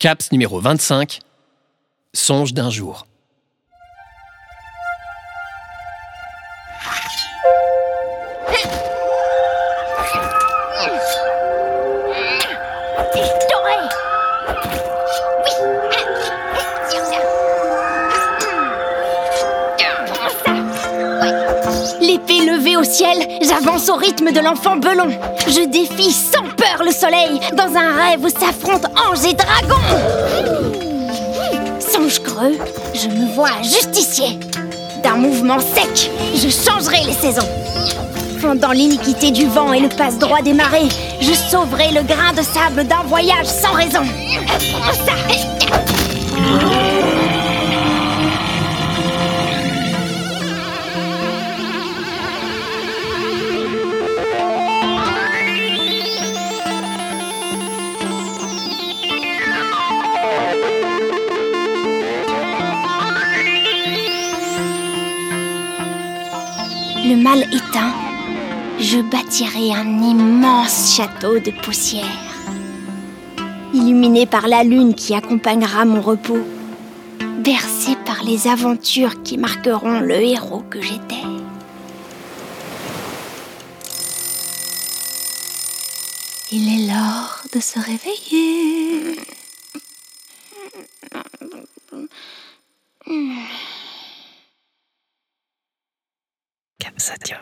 Caps numéro 25. Songe d'un jour. L'épée levée au ciel, j'avance au rythme de l'enfant belon. Je défie sans peur le soleil dans un rêve où s'affrontent anges et dragons. Songe creux, je me vois justicier. D'un mouvement sec, je changerai les saisons. Fendant l'iniquité du vent et le passe-droit des marées, je sauverai le grain de sable d'un voyage sans raison. Le mal éteint, je bâtirai un immense château de poussière, illuminé par la lune qui accompagnera mon repos, bercé par les aventures qui marqueront le héros que j'étais. Il est l'heure de se réveiller. 卡布萨乔。